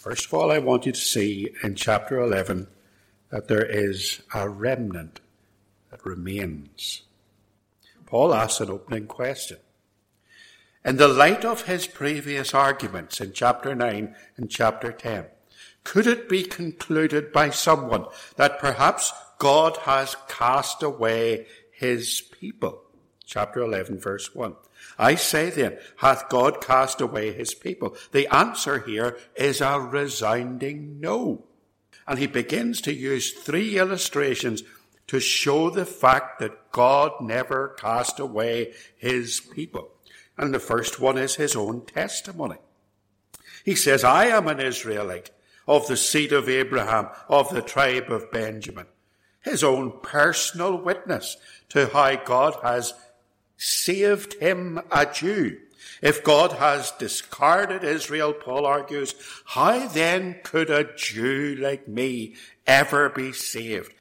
First of all, I want you to see in chapter 11 that there is a remnant that remains. Paul asks an opening question. In the light of his previous arguments in chapter 9 and chapter 10, could it be concluded by someone that perhaps God has cast away his people? Chapter 11, verse 1. I say then, hath God cast away his people? The answer here is a resounding no. And he begins to use three illustrations to show the fact that God never cast away his people. And the first one is his own testimony. He says, I am an Israelite of the seed of Abraham, of the tribe of Benjamin. His own personal witness to how God has saved him a Jew. If God has discarded Israel, Paul argues, how then could a Jew like me ever be saved?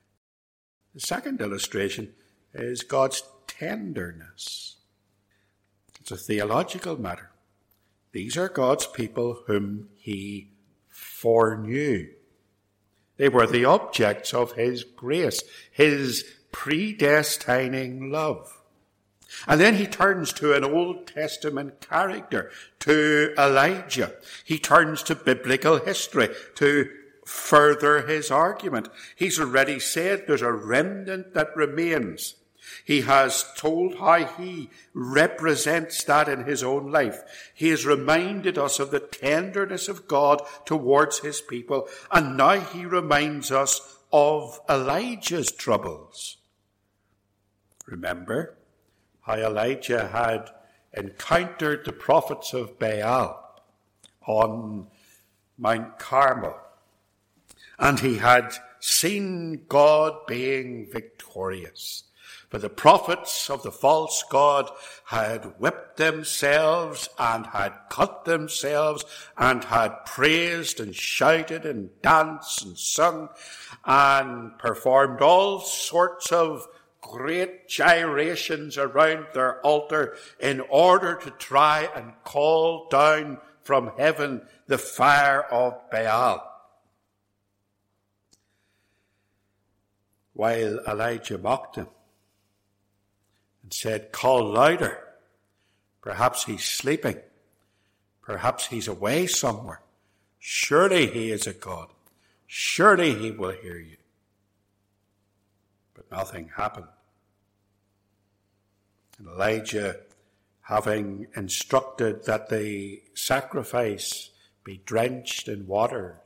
The second illustration is God's tenderness. It's a theological matter. These are God's people whom he foreknew. They were the objects of his grace, his predestining love. And then he turns to an Old Testament character, to Elijah. He turns to biblical history to further his argument. He's already said there's a remnant that remains. He has told how he represents that in his own life. He has reminded us of the tenderness of God towards his people, and now he reminds us of Elijah's troubles. Remember, how Elijah had encountered the prophets of Baal on Mount Carmel. And he had seen God being victorious. For the prophets of the false God had whipped themselves and had cut themselves and had praised and shouted and danced and sung and performed all sorts of great gyrations around their altar in order to try and call down from heaven the fire of Baal. While Elijah mocked him and said, Call louder. Perhaps he's sleeping. Perhaps he's away somewhere. Surely he is a God. Surely he will hear you But nothing happened. And Elijah, having instructed that the sacrifice be drenched in water,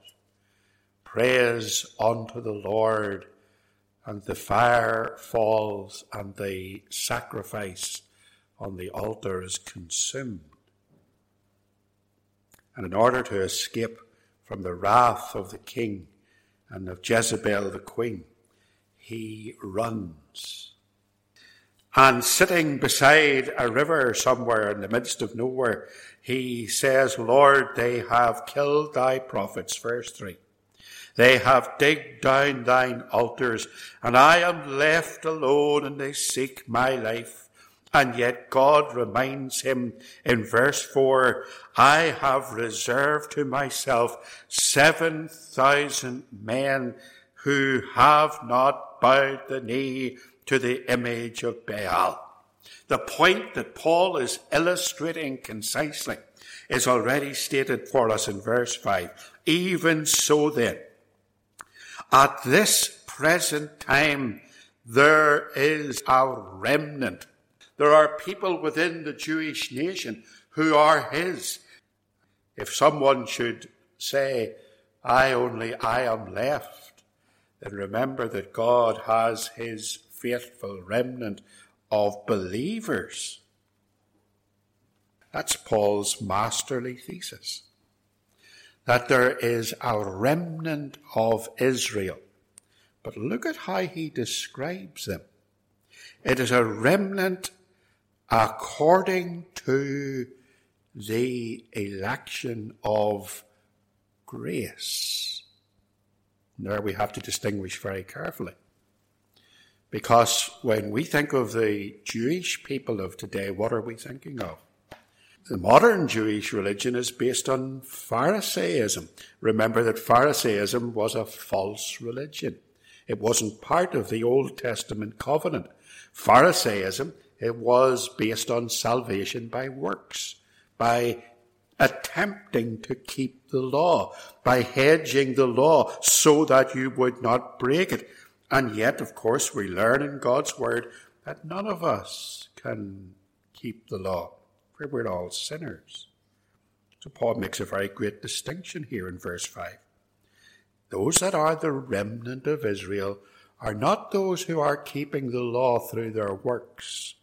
prays unto the Lord, and the fire falls, and the sacrifice on the altar is consumed. And in order to escape from the wrath of the king and of Jezebel the queen, he runs. And sitting beside a river somewhere in the midst of nowhere, he says, Lord, they have killed thy prophets. Verse 3. They have digged down thine altars, and I am left alone, and they seek my life. And yet God reminds him in verse 4 I have reserved to myself 7,000 men who have not bowed the knee to the image of Baal. The point that Paul is illustrating concisely is already stated for us in verse 5. Even so then, at this present time, there is a remnant. There are people within the Jewish nation who are his. If someone should say, I only, I am left, then remember that God has his faithful remnant of believers. That's Paul's masterly thesis. That there is a remnant of Israel. But look at how he describes them. It is a remnant according to the election of grace. There we have to distinguish very carefully. Because when we think of the Jewish people of today, what are we thinking of? The modern Jewish religion is based on Pharisaism. Remember that Pharisaism was a false religion. It wasn't part of the Old Testament covenant. Pharisaism, it was based on salvation by works, by attempting to keep the law, by hedging the law so that you would not break it. And yet, of course, we learn in God's word that none of us can keep the law, for we're all sinners. So Paul makes a very great distinction here in verse 5. Those that are the remnant of Israel are not those who are keeping the law through their works,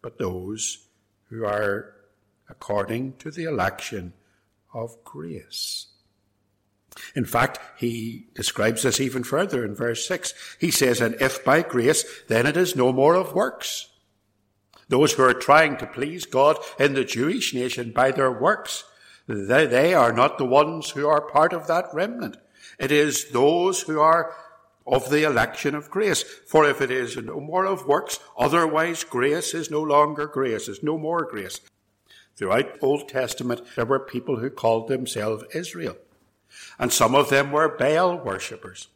but those who are according to the election of grace. In fact, he describes this even further in verse 6. He says, And if by grace, then it is no more of works. Those who are trying to please God in the Jewish nation by their works, they, they are not the ones who are part of that remnant. It is those who are of the election of grace. For if it is no more of works, otherwise grace is no longer grace, is no more grace. Throughout Old Testament, there were people who called themselves Israel. And some of them were Baal worshippers.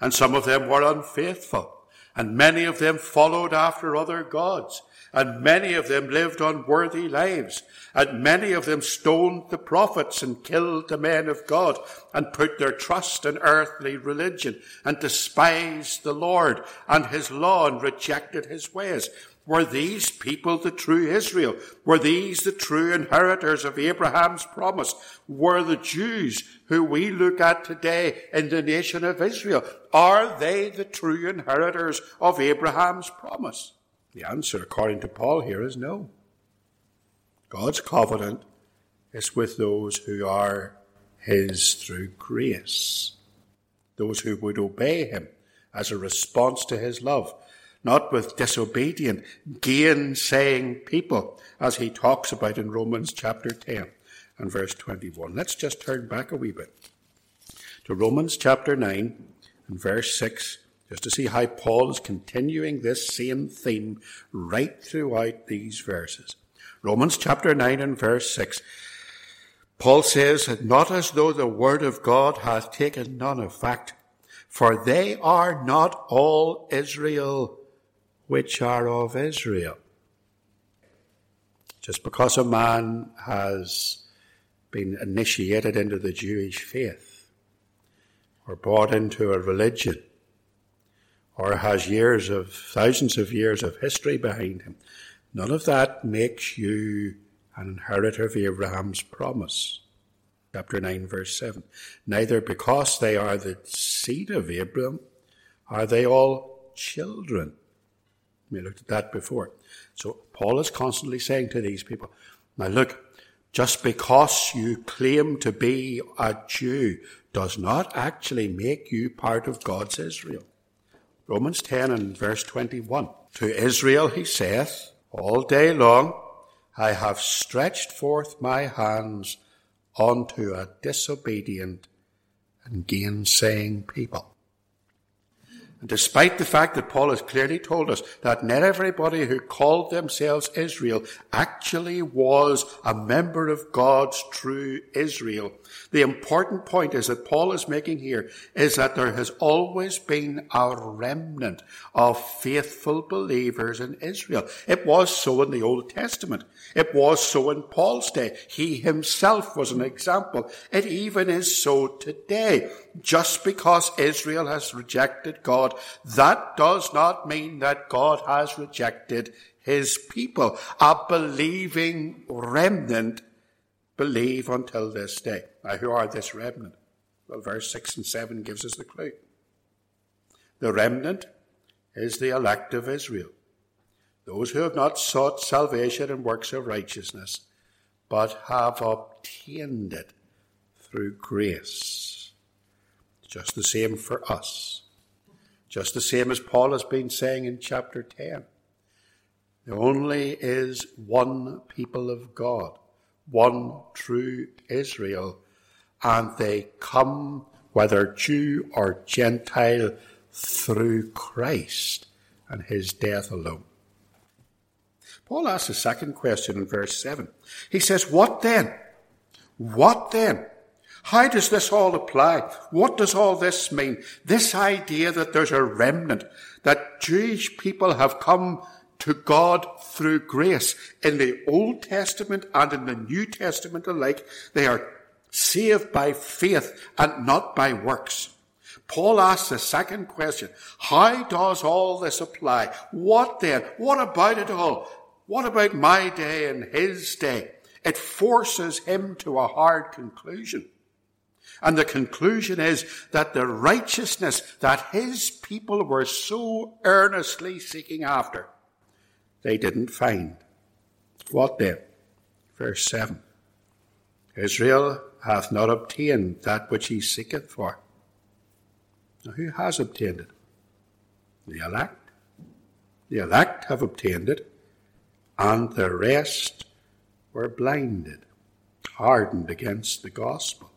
And some of them were unfaithful. And many of them followed after other gods. And many of them lived unworthy lives. And many of them stoned the prophets and killed the men of God and put their trust in earthly religion and despised the Lord and his law and rejected his ways. Were these people the true Israel? Were these the true inheritors of Abraham's promise? Were the Jews who we look at today in the nation of Israel, are they the true inheritors of Abraham's promise? The answer, according to Paul here, is no. God's covenant is with those who are his through grace, those who would obey him as a response to his love not with disobedient, gainsaying people, as he talks about in Romans chapter 10 and verse 21. Let's just turn back a wee bit to Romans chapter 9 and verse 6, just to see how Paul is continuing this same theme right throughout these verses. Romans chapter 9 and verse 6. Paul says, Not as though the word of God hath taken none effect, for they are not all Israel which are of Israel. Just because a man has been initiated into the Jewish faith, or brought into a religion, or has years of, thousands of years of history behind him, none of that makes you an inheritor of Abraham's promise. Chapter 9, verse 7. Neither because they are the seed of Abraham are they all children. We looked at that before. So Paul is constantly saying to these people, now look, just because you claim to be a Jew does not actually make you part of God's Israel. Romans 10 and verse 21. To Israel he saith, all day long I have stretched forth my hands unto a disobedient and gainsaying people. And despite the fact that Paul has clearly told us that not everybody who called themselves Israel actually was a member of God's true Israel, the important point is that Paul is making here is that there has always been a remnant of faithful believers in Israel. It was so in the Old Testament. It was so in Paul's day. He himself was an example. It even is so today. Just because Israel has rejected God, that does not mean that God has rejected his people. A believing remnant believe until this day. Now, who are this remnant? Well, verse 6 and 7 gives us the clue. The remnant is the elect of Israel, those who have not sought salvation in works of righteousness, but have obtained it through grace. Just the same for us. Just the same as Paul has been saying in chapter 10. There only is one people of God one true Israel, and they come, whether Jew or Gentile, through Christ and his death alone. Paul asks a second question in verse 7. He says, What then? What then? How does this all apply? What does all this mean? This idea that there's a remnant, that Jewish people have come to God through grace. In the Old Testament and in the New Testament alike, they are saved by faith and not by works. Paul asks the second question. How does all this apply? What then? What about it all? What about my day and his day? It forces him to a hard conclusion. And the conclusion is that the righteousness that his people were so earnestly seeking after, they didn't find. What then? Verse 7. Israel hath not obtained that which he seeketh for. Now, who has obtained it? The elect. The elect have obtained it, and the rest were blinded, hardened against the gospel.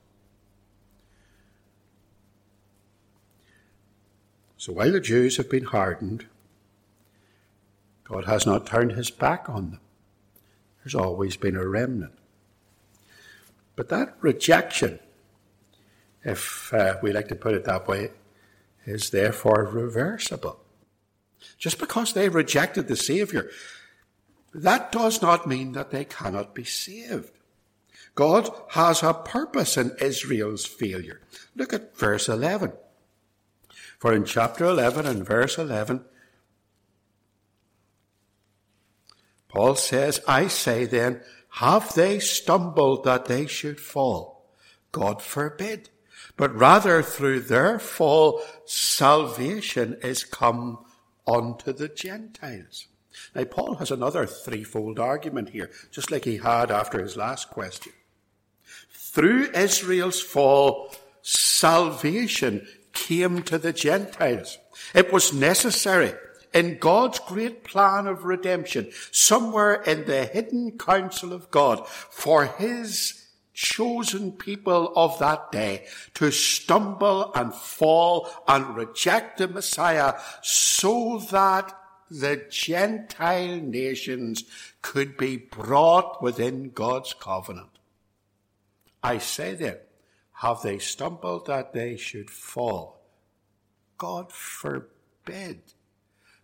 So while the Jews have been hardened, God has not turned his back on them. There's always been a remnant. But that rejection, if uh, we like to put it that way, is therefore reversible. Just because they rejected the Saviour, that does not mean that they cannot be saved. God has a purpose in Israel's failure. Look at verse 11. For in chapter 11 and verse 11, Paul says, I say then, have they stumbled that they should fall? God forbid. But rather through their fall, salvation is come unto the Gentiles. Now, Paul has another threefold argument here, just like he had after his last question. Through Israel's fall, salvation came to the Gentiles. It was necessary in God's great plan of redemption, somewhere in the hidden counsel of God, for his chosen people of that day to stumble and fall and reject the Messiah so that the Gentile nations could be brought within God's covenant. I say then, have they stumbled that they should fall? God forbid.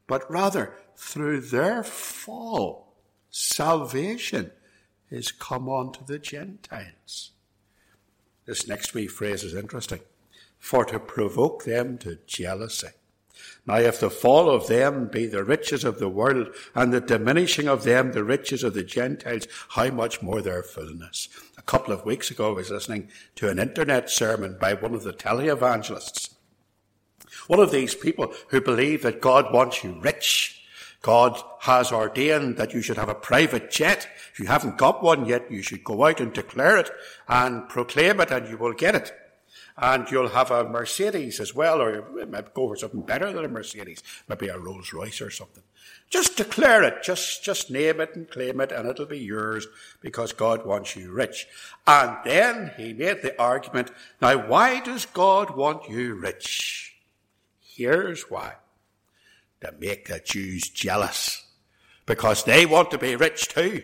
But rather, through their fall, salvation is come unto the Gentiles. This next wee phrase is interesting. For to provoke them to jealousy. Now, if the fall of them be the riches of the world, and the diminishing of them the riches of the Gentiles, how much more their fullness? A couple of weeks ago, I was listening to an internet sermon by one of the televangelists. One of these people who believe that God wants you rich. God has ordained that you should have a private jet. If you haven't got one yet, you should go out and declare it and proclaim it and you will get it. And you'll have a Mercedes as well, or maybe go for something better than a Mercedes, maybe a Rolls Royce or something. Just declare it. Just, just name it and claim it and it'll be yours because God wants you rich. And then he made the argument, now why does God want you rich? Here's why. To make the Jews jealous. Because they want to be rich too.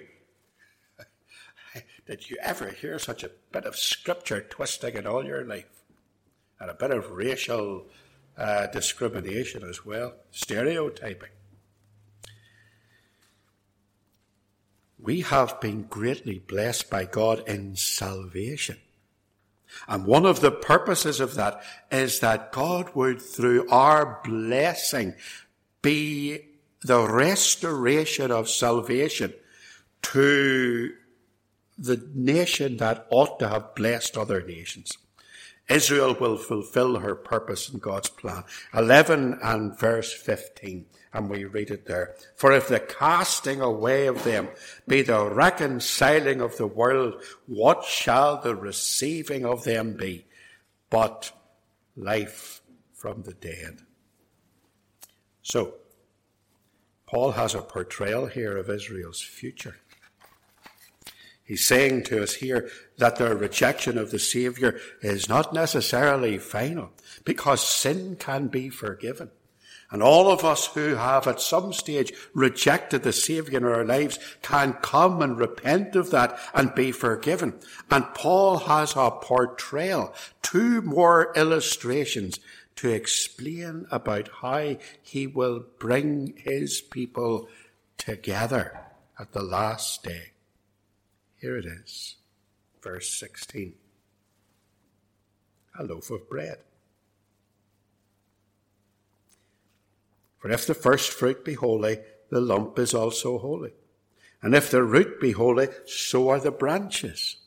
Did you ever hear such a bit of scripture twisting in all your life? And a bit of racial uh, discrimination as well, stereotyping. we have been greatly blessed by God in salvation. And one of the purposes of that is that God would, through our blessing, be the restoration of salvation to the nation that ought to have blessed other nations. Israel will fulfill her purpose in God's plan. 11 and verse 15 and we read it there. For if the casting away of them be the reconciling of the world, what shall the receiving of them be but life from the dead? So, Paul has a portrayal here of Israel's future. He's saying to us here that their rejection of the Saviour is not necessarily final because sin can be forgiven. And all of us who have at some stage rejected the Saviour in our lives can come and repent of that and be forgiven. And Paul has a portrayal, two more illustrations to explain about how he will bring his people together at the last day. Here it is, verse 16. A loaf of bread. For if the first fruit be holy, the lump is also holy. And if the root be holy, so are the branches.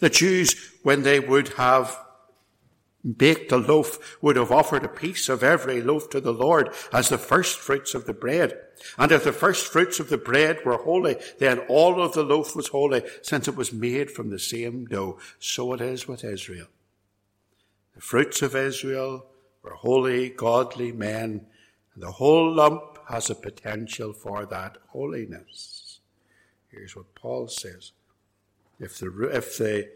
The Jews, when they would have baked a loaf, would have offered a piece of every loaf to the Lord as the first fruits of the bread. And if the first fruits of the bread were holy, then all of the loaf was holy, since it was made from the same dough. So it is with Israel. The fruits of Israel were holy, godly men and the whole lump has a potential for that holiness. Here's what Paul says. If the, if the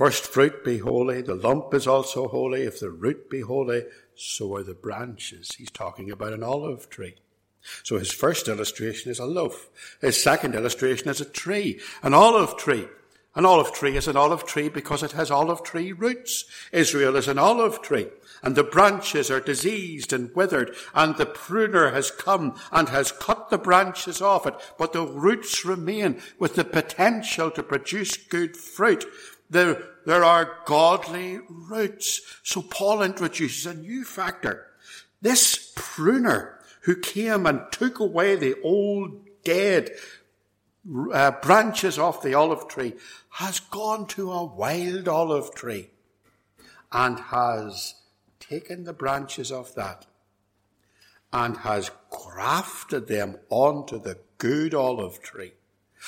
first fruit be holy, the lump is also holy. If the root be holy, so are the branches. He's talking about an olive tree. So his first illustration is a loaf. His second illustration is a tree, an olive tree. An olive tree is an olive tree because it has olive tree roots. Israel is an olive tree and the branches are diseased and withered, and the pruner has come and has cut the branches off it, but the roots remain with the potential to produce good fruit. There, there are godly roots. So Paul introduces a new factor. This pruner who came and took away the old dead uh, branches off the olive tree has gone to a wild olive tree and has taken the branches of that and has grafted them onto the good olive tree.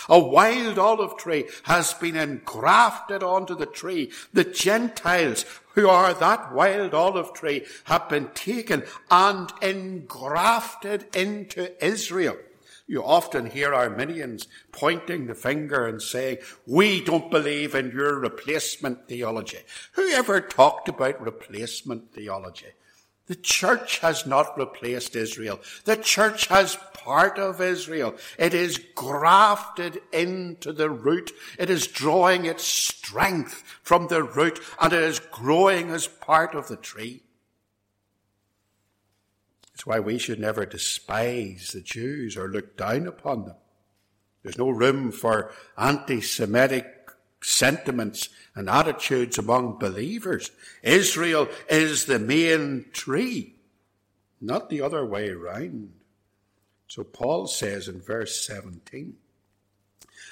A wild olive tree has been engrafted onto the tree. The Gentiles who are that wild olive tree have been taken and engrafted into Israel. You often hear Arminians pointing the finger and saying, we don't believe in your replacement theology. Who ever talked about replacement theology? The church has not replaced Israel. The church has part of Israel. It is grafted into the root. It is drawing its strength from the root and it is growing as part of the tree. It's why we should never despise the Jews or look down upon them. There's no room for anti Semitic sentiments and attitudes among believers. Israel is the main tree, not the other way around. So Paul says in verse 17,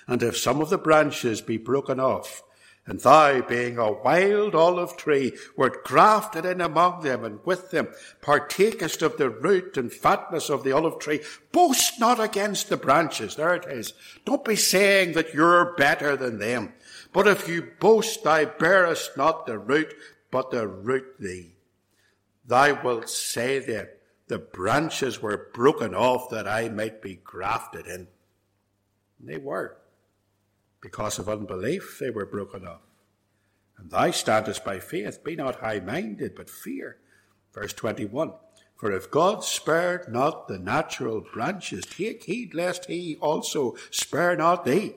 And if some of the branches be broken off, and thou, being a wild olive tree, wert grafted in among them, and with them partakest of the root and fatness of the olive tree. Boast not against the branches. There it is. Don't be saying that you're better than them. But if you boast, thou bearest not the root, but the root thee. Thou wilt say then, the branches were broken off that I might be grafted in. And they were. Because of unbelief, they were broken off. And thou standest by faith. Be not high minded, but fear. Verse 21 For if God spared not the natural branches, take heed lest he also spare not thee.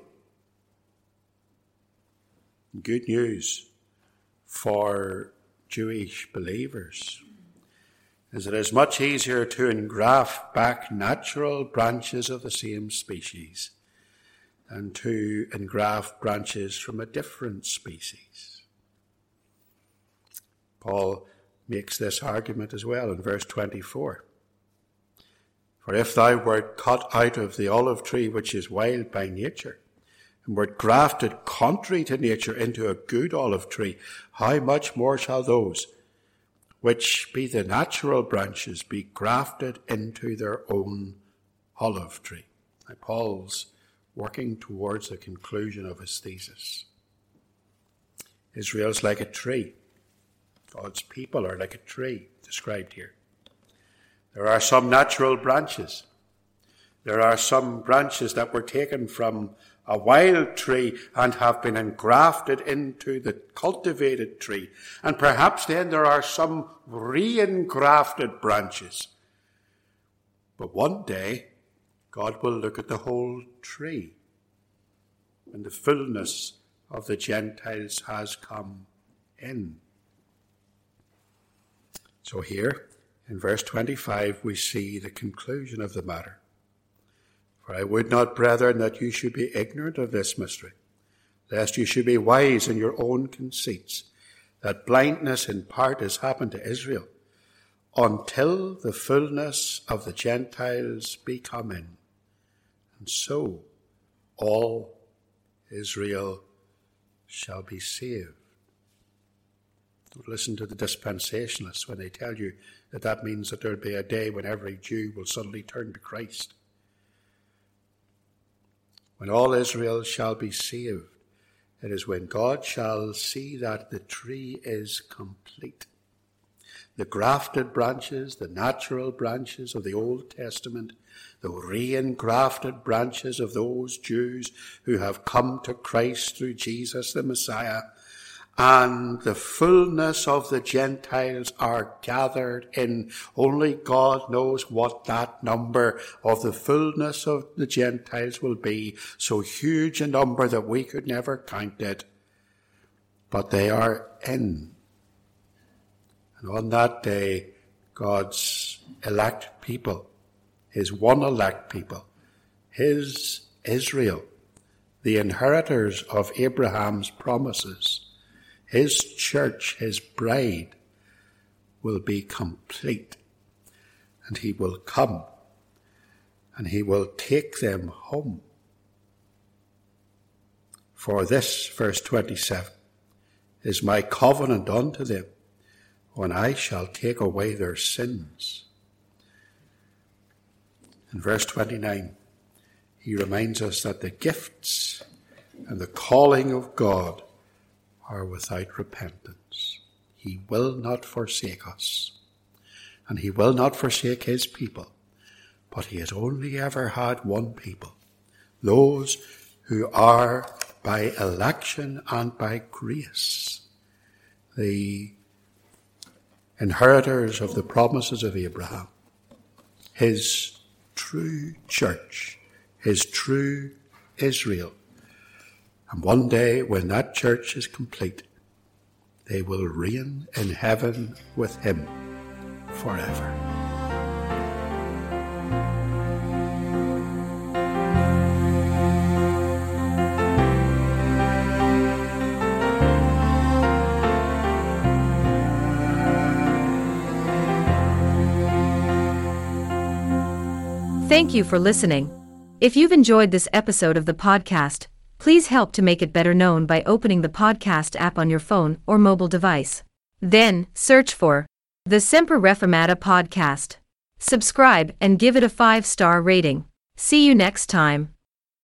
Good news for Jewish believers is it is much easier to engraft back natural branches of the same species than to engraft branches from a different species. Paul makes this argument as well in verse 24. For if thou wert cut out of the olive tree which is wild by nature, and wert grafted contrary to nature into a good olive tree, how much more shall those which be the natural branches be grafted into their own olive tree? Now, Paul's working towards the conclusion of his thesis. Israel's like a tree. God's people are like a tree described here. There are some natural branches. There are some branches that were taken from a wild tree and have been engrafted into the cultivated tree. And perhaps then there are some re-engrafted branches. But one day, God will look at the whole tree and the fullness of the Gentiles has come in. So here, in verse 25, we see the conclusion of the matter. For I would not, brethren, that you should be ignorant of this mystery, lest you should be wise in your own conceits, that blindness in part has happened to Israel, until the fullness of the Gentiles be come in. And so all Israel shall be saved. Don't listen to the dispensationalists when they tell you that that means that there'll be a day when every Jew will suddenly turn to Christ when all Israel shall be saved. It is when God shall see that the tree is complete. The grafted branches, the natural branches of the Old Testament, the re-engrafted branches of those Jews who have come to Christ through Jesus the Messiah, and the fullness of the Gentiles are gathered in. Only God knows what that number of the fullness of the Gentiles will be. So huge a number that we could never count it. But they are in. And on that day, God's elect people, His one elect people, His Israel, the inheritors of Abraham's promises, his church, his bride, will be complete. And he will come and he will take them home. For this, verse 27, is my covenant unto them when I shall take away their sins. In verse 29, he reminds us that the gifts and the calling of God are without repentance. He will not forsake us, and he will not forsake his people. But he has only ever had one people, those who are by election and by grace, the inheritors of the promises of Abraham, his true church, his true Israel and one day, when that church is complete, they will reign in heaven with him forever. Thank you for listening. If you've enjoyed this episode of the podcast, Please help to make it better known by opening the podcast app on your phone or mobile device. Then, search for the Semper Reformata podcast. Subscribe and give it a 5 star rating. See you next time.